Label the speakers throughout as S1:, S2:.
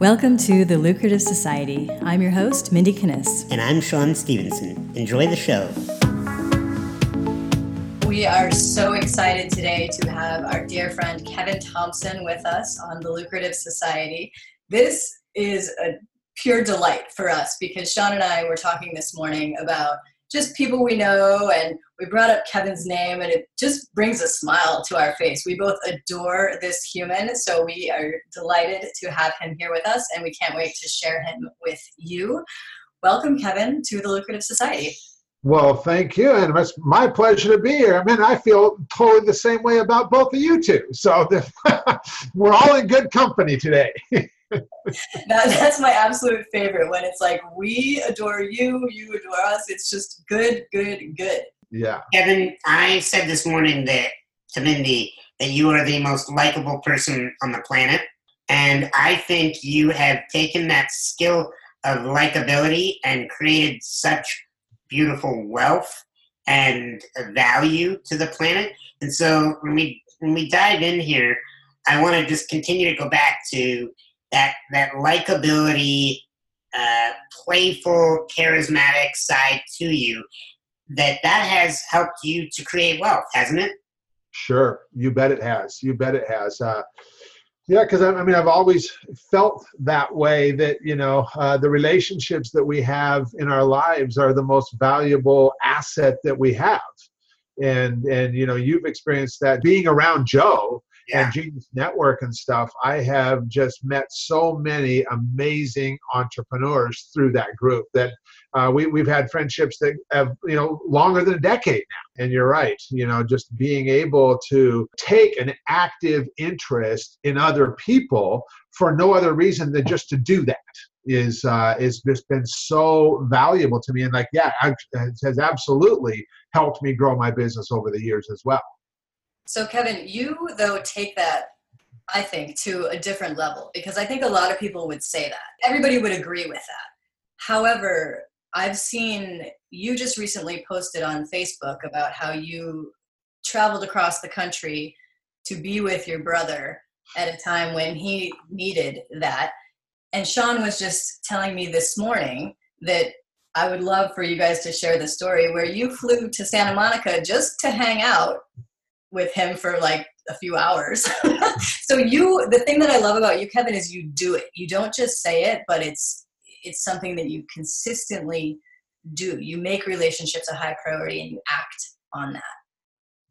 S1: Welcome to The Lucrative Society. I'm your host, Mindy Kniss.
S2: And I'm Sean Stephenson. Enjoy the show.
S1: We are so excited today to have our dear friend Kevin Thompson with us on The Lucrative Society. This is a pure delight for us because Sean and I were talking this morning about just people we know and we brought up kevin's name and it just brings a smile to our face we both adore this human so we are delighted to have him here with us and we can't wait to share him with you welcome kevin to the lucrative society
S3: well, thank you, and it's my pleasure to be here. I mean, I feel totally the same way about both of you two. So we're all in good company today.
S1: that, that's my absolute favorite when it's like we adore you, you adore us. It's just good, good, good.
S3: Yeah.
S2: Kevin, I said this morning that to Mindy that you are the most likable person on the planet. And I think you have taken that skill of likability and created such beautiful wealth and value to the planet. And so when we when we dive in here, I want to just continue to go back to that that likability, uh, playful, charismatic side to you. That that has helped you to create wealth, hasn't it?
S3: Sure, you bet it has. You bet it has. Uh, yeah, because I, I, mean, I've always felt that way. That you know, uh, the relationships that we have in our lives are the most valuable asset that we have, and and you know, you've experienced that being around Joe yeah. and Genius Network and stuff, I have just met so many amazing entrepreneurs through that group that uh, we, we've had friendships that have, you know, longer than a decade now. And you're right, you know, just being able to take an active interest in other people for no other reason than just to do that is uh, is just been so valuable to me and like yeah it has absolutely helped me grow my business over the years as well
S1: so, Kevin, you though take that, I think, to a different level because I think a lot of people would say that. Everybody would agree with that. However, I've seen you just recently posted on Facebook about how you traveled across the country to be with your brother at a time when he needed that. And Sean was just telling me this morning that I would love for you guys to share the story where you flew to Santa Monica just to hang out with him for like a few hours. so you the thing that I love about you Kevin is you do it. You don't just say it, but it's it's something that you consistently do. You make relationships a high priority and you act on that.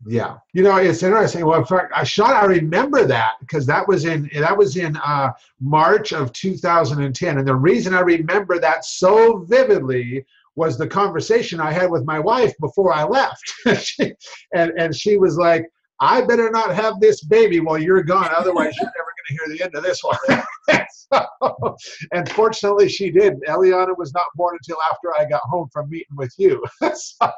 S3: Yeah, you know it's interesting. Well, in fact, I shot. I remember that because that was in that was in uh, March of 2010, and the reason I remember that so vividly was the conversation I had with my wife before I left. and, and she was like, I better not have this baby while you're gone, otherwise you're never going to hear the end of this one. so, and fortunately, she did. Eliana was not born until after I got home from meeting with you. so,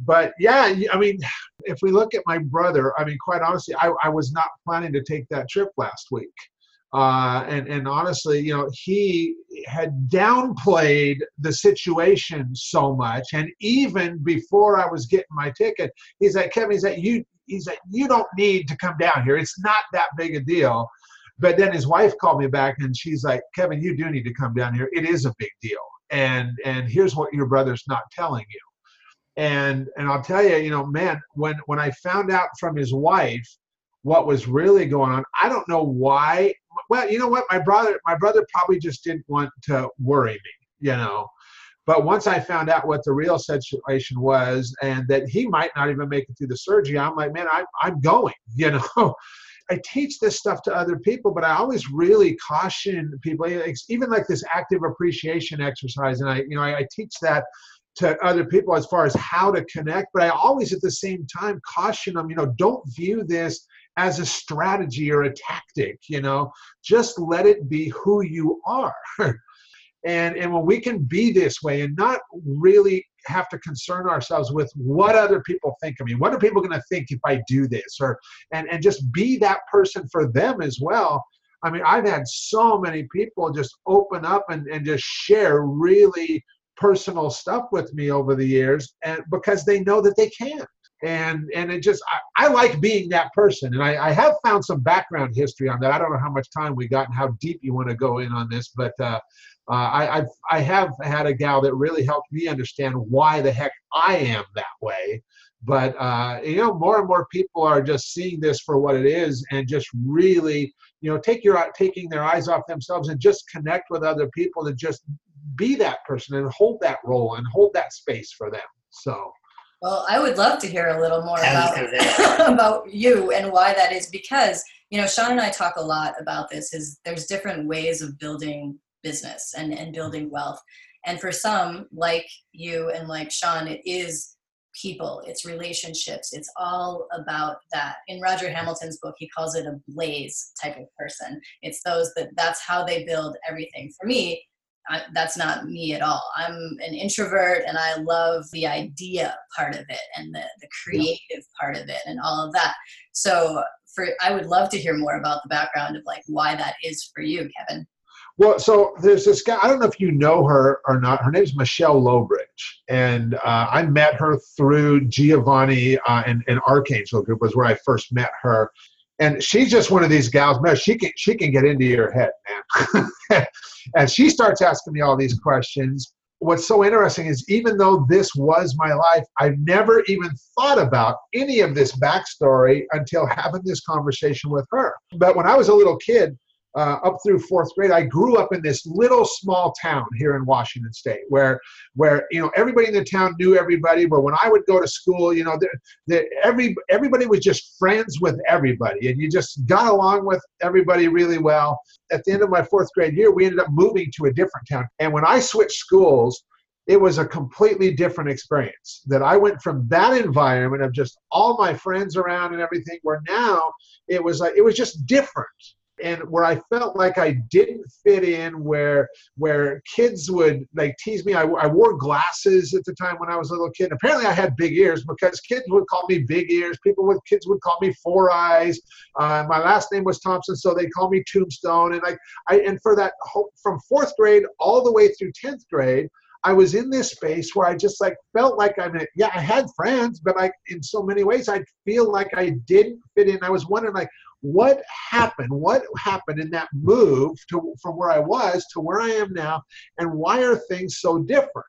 S3: but yeah, I mean, if we look at my brother, I mean, quite honestly, I, I was not planning to take that trip last week. Uh, and and honestly, you know, he had downplayed the situation so much, and even before I was getting my ticket, he's like, Kevin, he's like, you, he's like, you don't need to come down here. It's not that big a deal. But then his wife called me back, and she's like, Kevin, you do need to come down here. It is a big deal, and and here's what your brother's not telling you. And and I'll tell you, you know, man, when when I found out from his wife what was really going on. I don't know why. Well, you know what? My brother, my brother probably just didn't want to worry me, you know. But once I found out what the real situation was and that he might not even make it through the surgery, I'm like, man, I'm, I'm going, you know. I teach this stuff to other people, but I always really caution people, even like this active appreciation exercise. And I, you know, I, I teach that to other people as far as how to connect, but I always at the same time caution them, you know, don't view this as a strategy or a tactic you know? Just let it be who you are. And and when we can be this way and not really have to concern ourselves with what other people think of me what are people going to think if i do this? Or and and just be that person for them as well. I mean i've had so many people just open up and, and just share really personal stuff with me over the years and because they know that they can't and and it just I, I like being that person and I, I have found some background history on that i don't know how much time we got and how deep you want to go in on this but uh, uh, I, I've, I have had a gal that really helped me understand why the heck I am that way. But uh, you know, more and more people are just seeing this for what it is, and just really, you know, take your taking their eyes off themselves and just connect with other people to just be that person and hold that role and hold that space for them. So.
S1: Well, I would love to hear a little more about, about you and why that is because, you know, Sean and I talk a lot about this is there's different ways of building business and, and building wealth. And for some, like you and like Sean, it is people, it's relationships, it's all about that. In Roger Hamilton's book, he calls it a blaze type of person. It's those that that's how they build everything. For me, I, that's not me at all. I'm an introvert and I love the idea part of it and the, the creative yeah. part of it and all of that. So for I would love to hear more about the background of like why that is for you, Kevin.
S3: Well, so there's this guy. I don't know if you know her or not. Her name's Michelle Lowbridge, and uh, I met her through Giovanni uh, and, and Archangel Group was where I first met her and she's just one of these gals. Man she can she can get into your head man. And she starts asking me all these questions. What's so interesting is even though this was my life i've never even thought about any of this backstory until having this conversation with her. But when i was a little kid uh, up through fourth grade, I grew up in this little small town here in Washington State, where where you know everybody in the town knew everybody. But when I would go to school, you know, the, the, every everybody was just friends with everybody, and you just got along with everybody really well. At the end of my fourth grade year, we ended up moving to a different town, and when I switched schools. It was a completely different experience. That I went from that environment of just all my friends around and everything, where now it was like it was just different and where I felt like I didn't fit in, where where kids would like tease me. I, I wore glasses at the time when I was a little kid. Apparently, I had big ears because kids would call me big ears. People with kids would call me four eyes. Uh, my last name was Thompson, so they call me Tombstone. And I, I and for that from fourth grade all the way through tenth grade. I was in this space where I just like felt like I mean, yeah, I had friends, but like in so many ways, I feel like I didn't fit in. I was wondering like, what happened? What happened in that move to from where I was to where I am now, and why are things so different?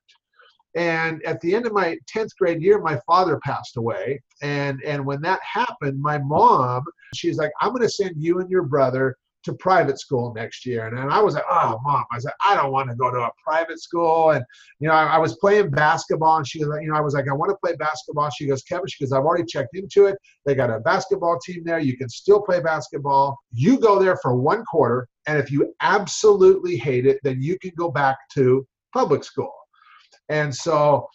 S3: And at the end of my 10th grade year, my father passed away. And, and when that happened, my mom, she's like, I'm going to send you and your brother to private school next year. And, and I was like, oh, mom, I said, I don't want to go to a private school. And, you know, I, I was playing basketball and she you know, I was like, I want to play basketball. She goes, Kevin, she goes, I've already checked into it. They got a basketball team there. You can still play basketball. You go there for one quarter. And if you absolutely hate it, then you can go back to public school. And so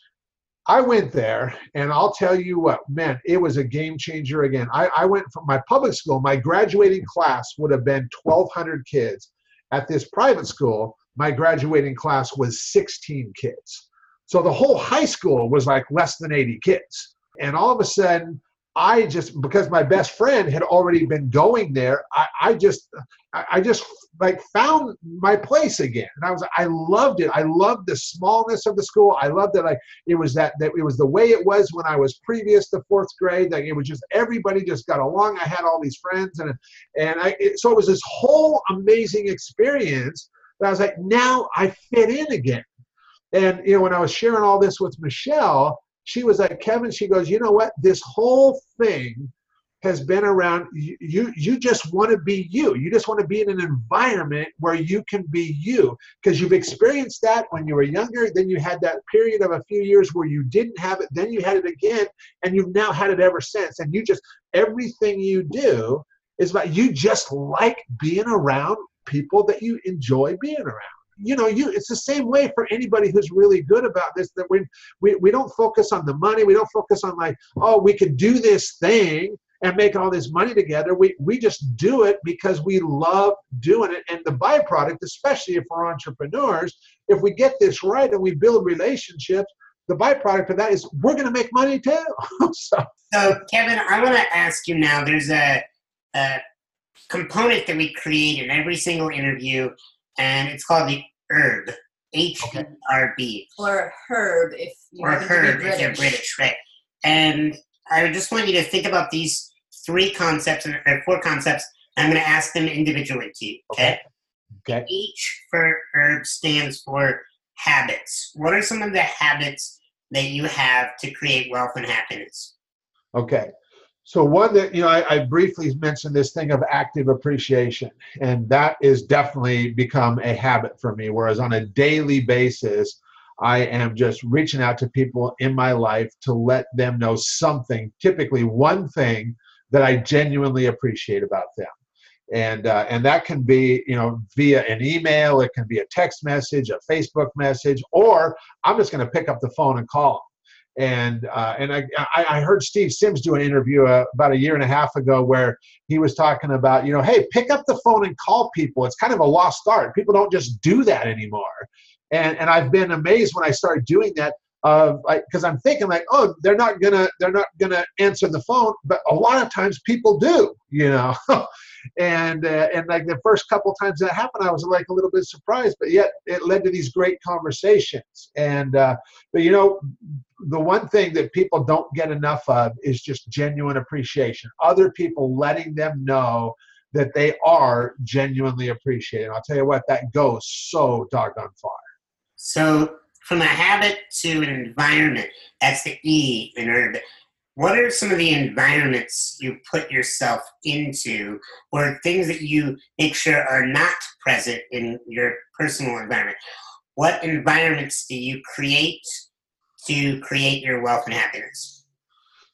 S3: I went there, and I'll tell you what, man, it was a game changer again. I, I went from my public school, my graduating class would have been 1,200 kids. At this private school, my graduating class was 16 kids. So the whole high school was like less than 80 kids. And all of a sudden, I just because my best friend had already been going there, I, I just I just like found my place again. And I was I loved it. I loved the smallness of the school. I loved that like it was that that it was the way it was when I was previous to fourth grade. Like it was just everybody just got along. I had all these friends and and I it, so it was this whole amazing experience. That I was like, now I fit in again. And you know, when I was sharing all this with Michelle, she was like, Kevin, she goes, you know what? This whole thing has been around you you, just want to be you. You just want to be in an environment where you can be you. Because you've experienced that when you were younger then you had that period of a few years where you didn't have it then you had it again and you've now had it ever since. And you just everything you do is about you just like being around people that you enjoy being around you know you it's the same way for anybody who's really good about this that we, we we don't focus on the money. We don't focus on like oh we could do this thing and make all this money together. We we just do it because we love doing it. And the byproduct especially if we're entrepreneurs if we get this right and we build relationships the byproduct of that is we're going to make money too.
S2: So. so kevin i want to ask you now there's a, a component that we create in every single interview and it's called the herb. H E R B.
S1: Or herb if
S2: you or herb if you're British, right? And I just want you to think about these three concepts or four concepts. I'm going to ask them individually to you. Okay.
S3: Okay.
S2: Each for herb stands for habits. What are some of the habits that you have to create wealth and happiness?
S3: Okay. So one that you know, I, I, briefly mentioned this thing of active appreciation, and that is definitely become a habit for me. Whereas on a daily basis, I am just reaching out to people in my life to let them know something, typically one thing that I genuinely appreciate about them. And, uh, and that can be you know via an email it can be a text message a facebook message or i'm just going to pick up the phone and call and uh, and I, I heard Steve Sims do an interview uh, about a year and a half ago where he was talking about you know hey pick up the phone and call people. It's kind of a lost art. People don't just do that anymore. And and I've been amazed when I started doing that of like because I'm thinking like oh they're not gonna they're not gonna answer the phone but a lot of times people do you know and uh, and like the first couple times that happened I was like a little bit surprised but yet it led to these great conversations. And uh, but you know the one thing that people don't get enough of is just genuine appreciation other people letting them know that they are genuinely appreciated. I'll tell you what that goes so doggone far.
S2: So from a habit to an environment, that's the E in urban. What are some of the environments you put yourself into, or things that you make sure are not present in your personal environment? What environments do you create to create your wealth and happiness?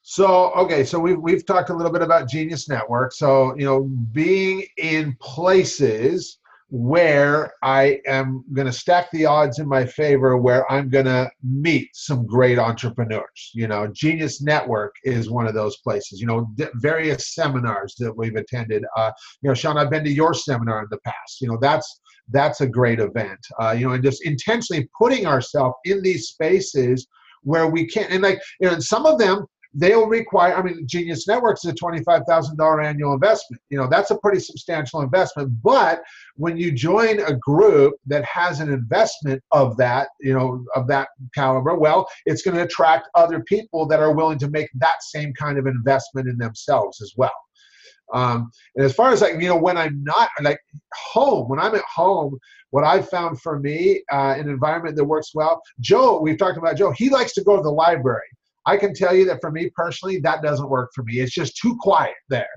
S3: So okay, so we've we've talked a little bit about Genius Network. So you know, being in places where I am going to stack the odds in my favor, where I'm going to meet some great entrepreneurs. You know, Genius Network is one of those places. You know, various seminars that we've attended. Uh, you know, Sean, I've been to your seminar in the past. You know, that's that's a great event. Uh, you know, and just intentionally putting ourselves in these spaces where we can, and like, you know, and some of them they'll require i mean genius networks is a $25000 annual investment. You know that's a pretty substantial investment. But when you join a group that has an investment of that you know of that caliber well it's going to attract other people that are willing to make that same kind of investment in themselves as well. Um, and as far as like you know when i'm not like home when i'm at home what i've found for me uh, an environment that works well joe we've talked about joe he likes to go to the library I can tell you that for me personally, that doesn't work for me. It's just too quiet there.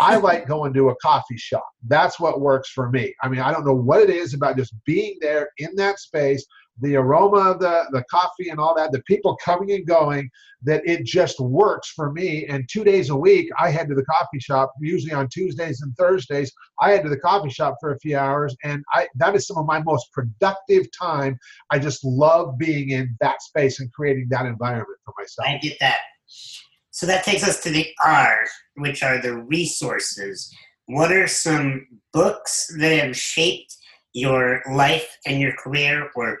S3: I like going to a coffee shop. That's what works for me. I mean, I don't know what it is about just being there in that space the aroma of the, the coffee and all that, the people coming and going, that it just works for me. And two days a week, I head to the coffee shop, usually on Tuesdays and Thursdays. I head to the coffee shop for a few hours, and I that is some of my most productive time. I just love being in that space and creating that environment for myself.
S2: I get that. So that takes us to the R, which are the resources. What are some books that have shaped your life and your career or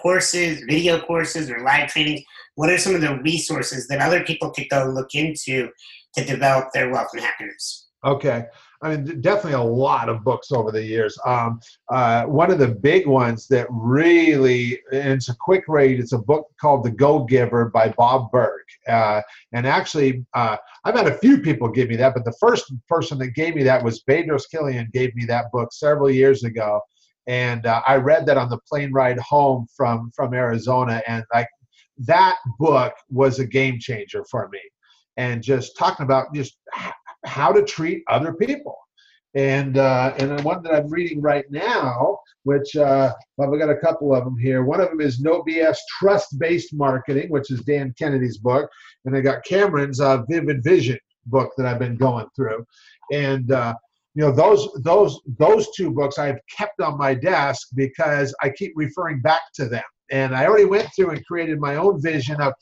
S2: courses, video courses, or live trainings? What are some of the resources that other people could go look into to develop their wealth and happiness?
S3: Okay. I mean, definitely a lot of books over the years. Um, uh, one of the big ones that really, and it's a quick read, it's a book called The Go Giver by Bob Burg. Uh, and actually, uh, I've had a few people give me that, but the first person that gave me that was Bedros Keuilian gave me that book several years ago and uh, I read that on the plane ride home from from Arizona, and like that book was a game changer for me, and just talking about just how to treat other people. And uh, and the one that I'm reading right now, which uh, well, we got a couple of them here. One of them is No BS Trust Based Marketing, which is Dan Kennedy's book, and I got Cameron's uh, Vivid Vision book that I've been going through. And uh, you know those those those two books I've kept on my desk because I keep referring back to them. And I already went through and created my own vision of.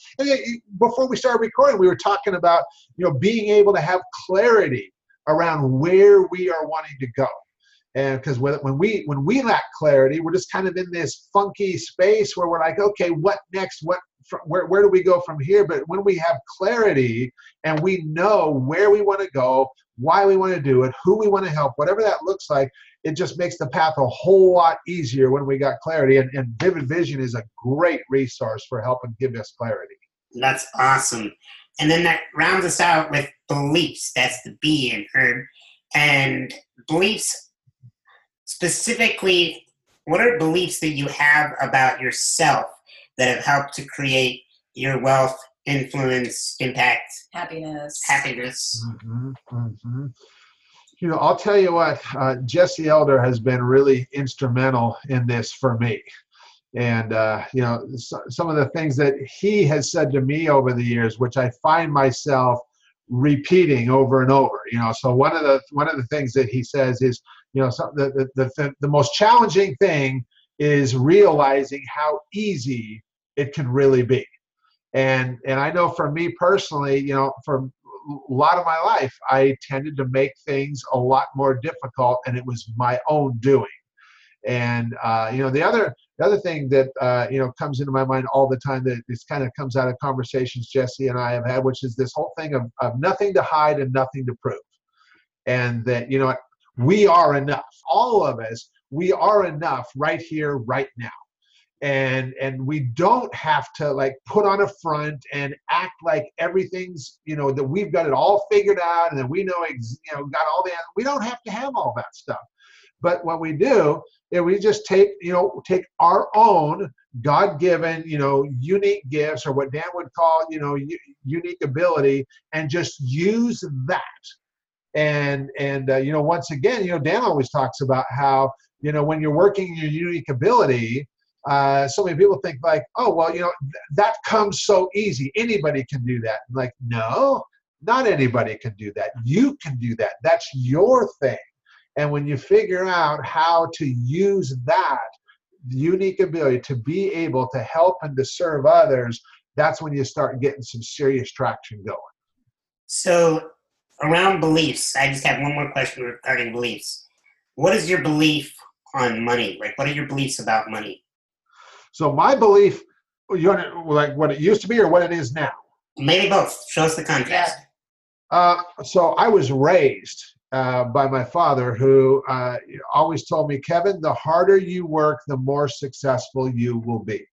S3: Before we started recording, we were talking about you know being able to have clarity around where we are wanting to go and because when we when we lack clarity we're just kind of in this funky space where we're like okay what next what where, where do we go from here but when we have clarity and we know where we want to go why we want to do it who we want to help whatever that looks like it just makes the path a whole lot easier when we got clarity and, and vivid vision is a great resource for helping give us clarity
S2: that's awesome And then that rounds us out with beliefs. That's the B in Herb. And beliefs specifically, what are beliefs that you have about yourself that have helped to create your wealth, influence, impact,
S1: happiness?
S2: Happiness.
S3: Mm-hmm, mm-hmm. You know, I'll tell you what, uh, Jesse Elder has been really instrumental in this for me and uh, you know so, some of the things that he has said to me over the years which i find myself repeating over and over you know so one of the one of the things that he says is you know so the, the, the, the most challenging thing is realizing how easy it can really be and and i know for me personally you know for a lot of my life i tended to make things a lot more difficult and it was my own doing. And uh, you know the other the other thing that uh, you know comes into my mind all the time that this kind of comes out of conversations Jesse and I have had, which is this whole thing of, of nothing to hide and nothing to prove, and that you know we are enough. All of us, we are enough right here, right now and and we don't have to like put on a front and act like everything's you know that we've got it all figured out and that we know ex- you know got all the we don't have to have all that stuff but what we do is we just take, you know, take our own God-given, you know, unique gifts or what Dan would call, you know, unique ability, and just use that. And and uh, you know, once again, you know, Dan always talks about how you know when you're working your unique ability, uh, so many people think like, oh well, you know, th- that comes so easy. Anybody can do that. like, no, not anybody can do that. You can do that. That's your thing. And when you figure out how to use that unique ability to be able to help and to serve others, that's when you start getting some serious traction going.
S2: So, around beliefs, I just have one more question regarding beliefs. What is your belief on money? Like, what are your beliefs about money?
S3: So, my belief, you to, like what it used to be or what it is now?
S2: Maybe both. Show us the contrast.
S3: Uh, so, I was raised uh, by my father, who uh, always told me, Kevin, the harder you work, the more successful you will be.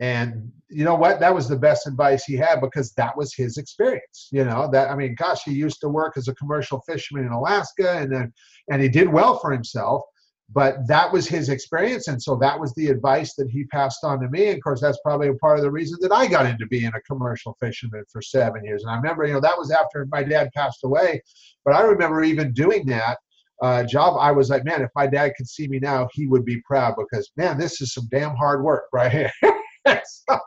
S3: And you know what? That was the best advice he had because that was his experience. You know that I mean, gosh, he used to work as a commercial fisherman in Alaska, and then and he did well for himself but that was his experience. And so that was the advice that he passed on to me. And of course that's probably a part of the reason that i got into being a commercial fisherman for seven years. And i remember you know that was after my dad passed away. But i remember even doing that uh, job i was like man if my dad could see me now he would be proud because man this is some damn hard work right here. So,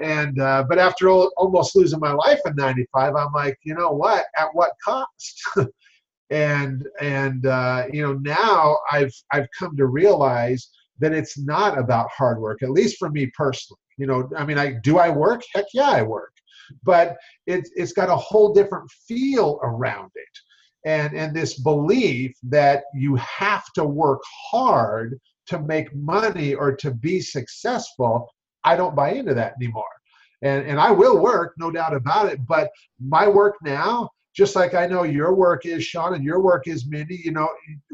S3: and uh, but after almost losing my life in 95 i'm like you know what? At what cost and and uh, you know now I've I've come to realize that it's not about hard work, at least for me personally. You know, I mean, I do I work? Heck yeah, I work, but it's it's got a whole different feel around it, and and this belief that you have to work hard to make money or to be successful. I don't buy into that anymore. And, and I will work, no doubt about it. But my work now just like I know your work is, Sean, and your work is, Mindy. You know,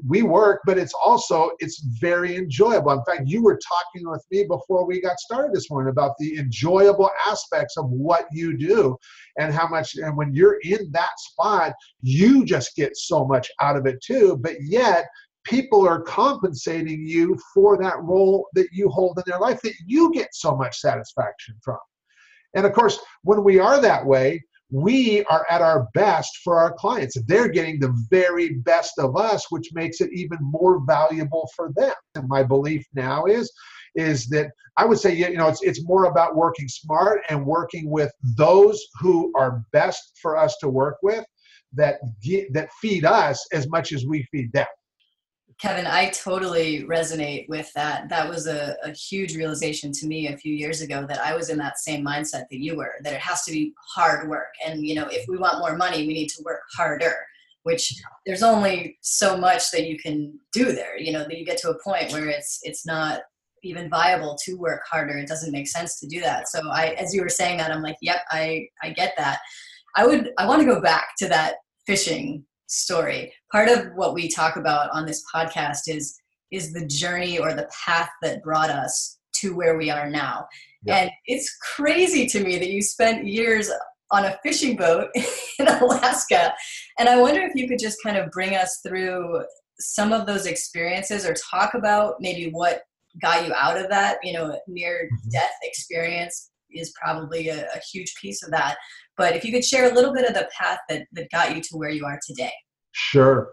S3: we work, but it's also it's very enjoyable. In fact, you were talking with me before we got started this morning about the enjoyable aspects of what you do, and how much. And when you're in that spot, you just get so much out of it too. But yet, people are compensating you for that role that you hold in their life that you get so much satisfaction from. And of course, when we are that way, we are at our best for our clients. They're getting the very best of us, which makes it even more valuable for them. And my belief now is is that I would say you know it's it's more about working smart and working with those who are best for us to work with that that feed us as much as we feed them.
S1: Kevin, I totally resonate with that. That was a, a, huge realization to me a few years ago that I was in that same mindset that you were, that it has to be hard work. And, you know, if we want more money, we need to work harder, which there's only so much that you can do there, you know, that you get to a point where it's, it's not even viable to work harder. It doesn't make sense to do that. So I, as you were saying that, I'm like, yep, I, I get that. I would, I want to go back to that fishing story. Part of what we talk about on this podcast is is the journey or the path that brought us to where we are now. Yeah. And it's crazy to me that you spent years on a fishing boat in Alaska. And I wonder if you could just kind of bring us through some of those experiences or talk about maybe what got you out of that. You know, near
S3: Mm-hmm.
S1: death experience is probably a, a huge piece of that. But if you could share a little bit of the path that, that got you to where you are today.
S3: Sure.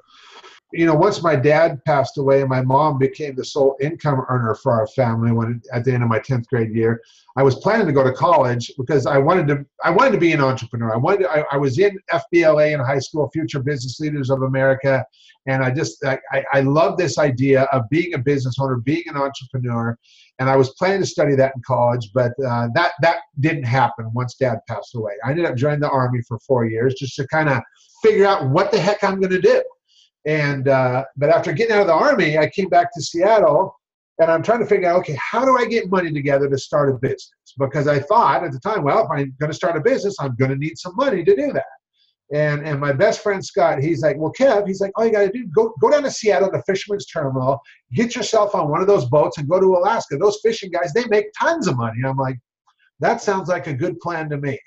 S3: You know, once my dad passed away and my mom became the sole income earner for our family when at the end of my 10th grade year, I was planning to go to college because I wanted to I wanted to be an entrepreneur. I wanted to, I, I was in FBLA in high school, Future Business Leaders of America, and I just I, I, love this idea of being a business owner, being an entrepreneur, and I was planning to study that in college, but uh, that that didn't happen once Dad passed away. I ended up joining the Army for four years just to kind of figure out what the heck I'm going to do. And uh, but after getting out of the army, I came back to Seattle, and I'm trying to figure out, okay, how do I get money together to start a business? Because I thought at the time, well, if I'm going to start a business, I'm going to need some money to do that. And and my best friend Scott, he's like, well, Kev, he's like, all you got to do go go down to Seattle to Fisherman's Terminal, get yourself on one of those boats, and go to Alaska. Those fishing guys, they make tons of money. I'm like, that sounds like a good plan to me.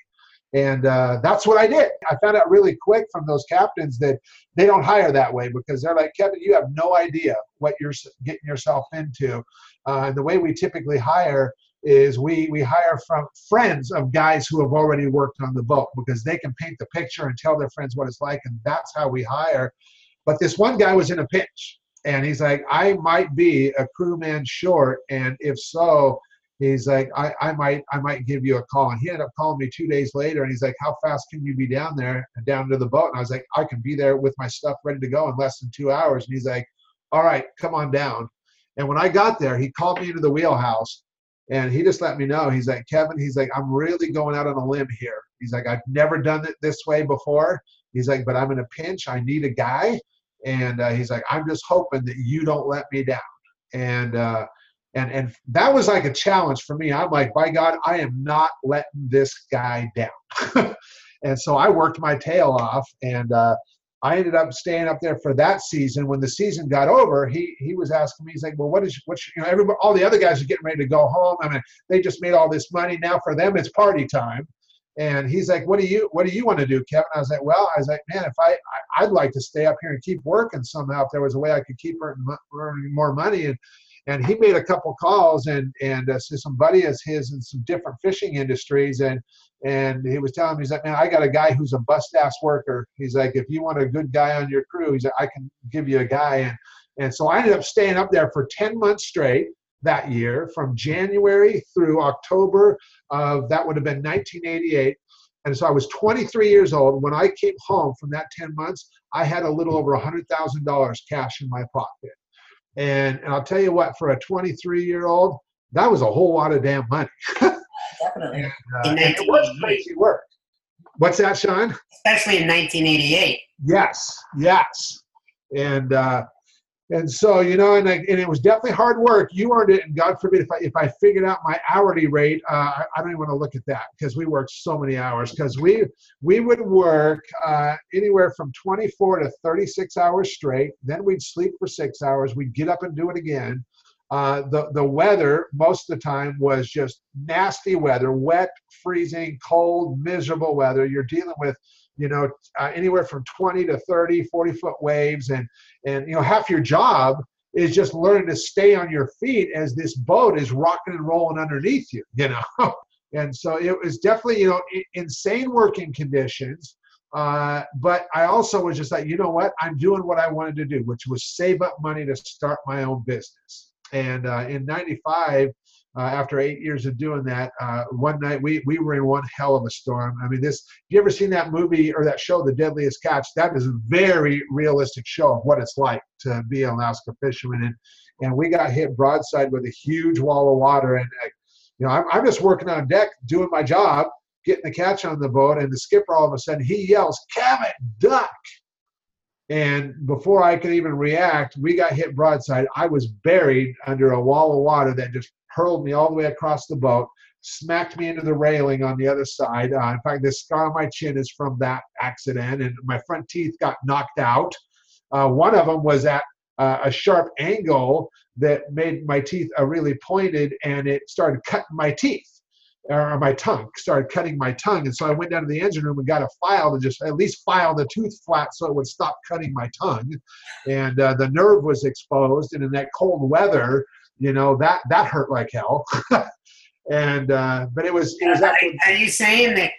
S3: And uh, that's what I did. I found out really quick from those captains that they don't hire that way because they're like, Kevin, you have no idea what you're getting yourself into. Uh, and the way we typically hire is we we hire from friends of guys who have already worked on the boat because they can paint the picture and tell their friends what it's like, and that's how we hire. But this one guy was in a pinch, and he's like, I might be a crewman short, and if so, he's like, I, I might I might give you a call. And he ended up calling me two days later, and he's like, How fast can you be down there down to the boat? And I was like, I can be there with my stuff ready to go in less than two hours. And he's like, All right, come on down. And when I got there, he called me into the wheelhouse and he just let me know. He's like, Kevin, he's like, I'm really going out on a limb here. He's like, I've never done it this way before. He's like, but I'm in a pinch. I need a guy. And uh, he's like, I'm just hoping that you don't let me down. And, uh, and, and that was like a challenge for me. I'm like, by God, I am not letting this guy down. and so I worked my tail off and, uh, I ended up staying up there for that season. When the season got over, he he was asking me, he's like, "Well, what is what's you know everybody, all the other guys are getting ready to go home. I mean, they just made all this money. Now for them, it's party time." And he's like, "What do you what do you want to do, Kevin?" I was like, "Well, I was like, man, if I, I would like to stay up here and keep working somehow. If there was a way I could keep earning, earning more money." And and he made a couple calls and and uh, so some buddy of his in some different fishing industries and and he was telling me he's like man i got a guy who's a bust ass worker. He's like if you want a good guy on your crew he's like i can give you a guy. And and so i ended up staying up there for 10 months straight that year from january through october of that would have been 1988 and so i was 23 years old. When i came home from that 10 months i had a little over $100000 cash in my pocket and, and I'll tell you what, for a 23 year old, that was a whole lot of damn money.
S1: Definitely.
S3: and, uh, and it was crazy work. What's that, Sean?
S2: Especially in 1988.
S3: Yes, yes. And uh, and so you know, and, I, and it was definitely hard work. You earned it, and God forbid if I if I figured out my hourly rate, uh, I, I don't even want to look at that because we worked so many hours. Because we we would work uh, anywhere from 24 to 36 hours straight. Then we'd sleep for six hours. We'd get up and do it again. Uh, the the weather most of the time was just nasty weather, wet, freezing, cold, miserable weather. You're dealing with you know uh, anywhere from 20 to 30 40 foot waves and and you know half your job is just learning to stay on your feet as this boat is rocking and rolling underneath you you know and so it was definitely you know insane working conditions uh, but I also was just like, you know what? I'm doing what I wanted to do, which was save up money to start my own business. And uh, in '95, uh, after eight years of doing that, uh, one night we we were in one hell of a storm. I mean, this. You ever seen that movie or that show, The Deadliest Catch? That is a very realistic show of what it's like to be an Alaska fisherman. And and we got hit broadside with a huge wall of water. And uh, you know, I'm, I'm just working on deck doing my job, getting the catch on the boat, and the skipper all of a sudden he yells, "Kevin, duck!" And before I could even react, we got hit broadside. I was buried under a wall of water that just hurled me all the way across the boat, smacked me into the railing on the other side. Uh, in fact, the scar on my chin is from that accident, and my front teeth got knocked out. Uh, one of them was at uh, a sharp angle that made my teeth uh, really pointed, and it started cutting my teeth. Or my tongue started cutting my tongue. And so i went down to the engine room and got a file to just at least file the tooth flat so it would stop cutting my tongue. And uh, the nerve was exposed and in that cold weather you know that that hurt like hell. And uh, but it was it was
S2: are, are you saying that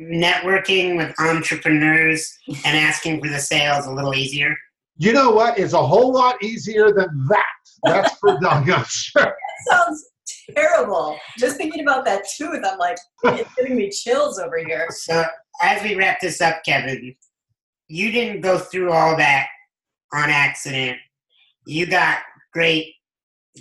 S2: networking with entrepreneurs and asking for the sales a little easier?
S3: You know what? Is a whole lot easier than that. That's for doggone sure.
S1: That sounds terrible. Just thinking about that tooth, I'm like, it's giving me chills over here.
S2: So, as we wrap this up, Kevin, you didn't go through all that on accident. You got great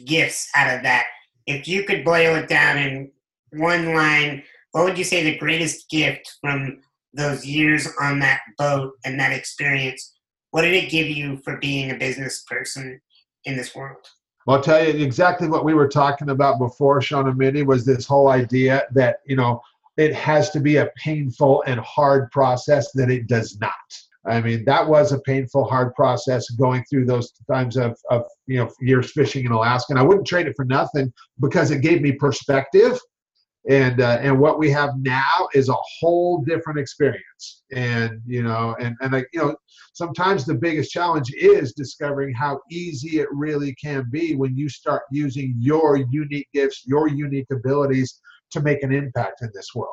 S2: gifts out of that. If you could boil it down in one line, what would you say the greatest gift from those years on that boat and that experience? What did it give you for being a business person in this world?
S3: I'll tell you exactly what we were talking about before, Sean and Mindy, was this whole idea that, you know, it has to be a painful and hard process that it does not. I mean, that was a painful, hard process going through those times of, of you know, years fishing in Alaska. And I wouldn't trade it for nothing because it gave me perspective and uh, and what we have now is a whole different experience. And you know and and like you know sometimes the biggest challenge is discovering how easy it really can be when you start using your unique gifts your unique abilities to make an impact in this world.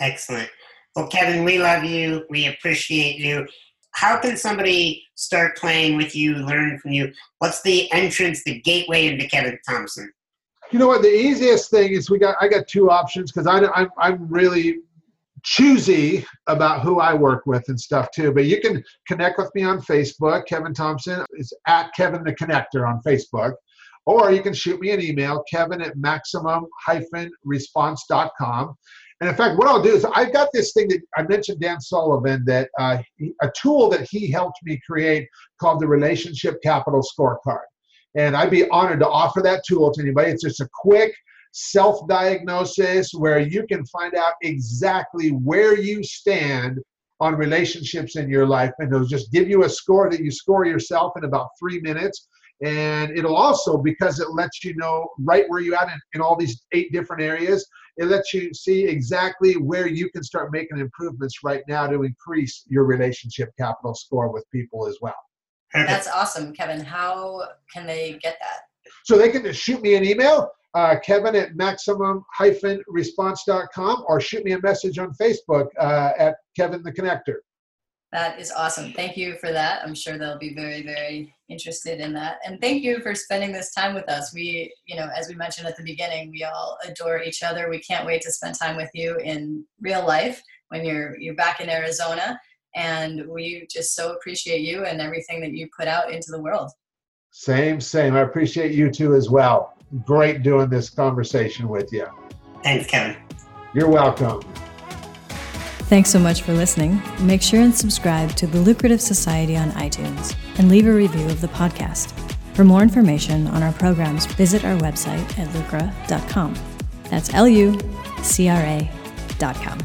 S2: Excellent. Well kevin we love you. We appreciate you. How can somebody start playing with you learn from you? What's the entrance the gateway into kevin thompson
S3: you know what? The easiest thing is we got. I got two options because I I'm, I'm really choosy about who I work with and stuff too. But you can connect with me on Facebook. Kevin Thompson is at Kevin the Connector on Facebook. Or you can shoot me an email, kevin at maximum-response.com. And in fact, what I'll do is I've got this thing that I mentioned Dan Sullivan that uh, a tool that he helped me create called the Relationship Capital Scorecard. And I'd be honored to offer that tool to anybody. It's just a quick self diagnosis where you can find out exactly where you stand on relationships in your life. And it'll just give you a score that you score yourself in about three minutes. And it'll also, because it lets you know right where you're at in, in all these eight different areas, it lets you see exactly where you can start making improvements right now to increase your relationship capital score with people as well.
S1: That's awesome, Kevin. How can they get that?
S3: So they can just shoot me an email, uh, kevin at maximum-response.com, or shoot me a message on Facebook uh, at Kevin the Connector.
S1: That is awesome. Thank you for that. I'm sure they'll be very, very interested in that. And thank you for spending this time with us. We, you know, as we mentioned at the beginning, we all adore each other. We can't wait to spend time with you in real life when you're you're back in Arizona and we just so appreciate you and everything that you put out into the world.
S3: Same, same. I appreciate you too as well. Great doing this conversation with you.
S2: Thanks, Kevin.
S3: You're welcome.
S4: Thanks so much for listening. Make sure and subscribe to the Lucrative Society on iTunes and leave a review of the podcast. For more information on our programs, visit our website at lucra.com. That's L U C R A.com.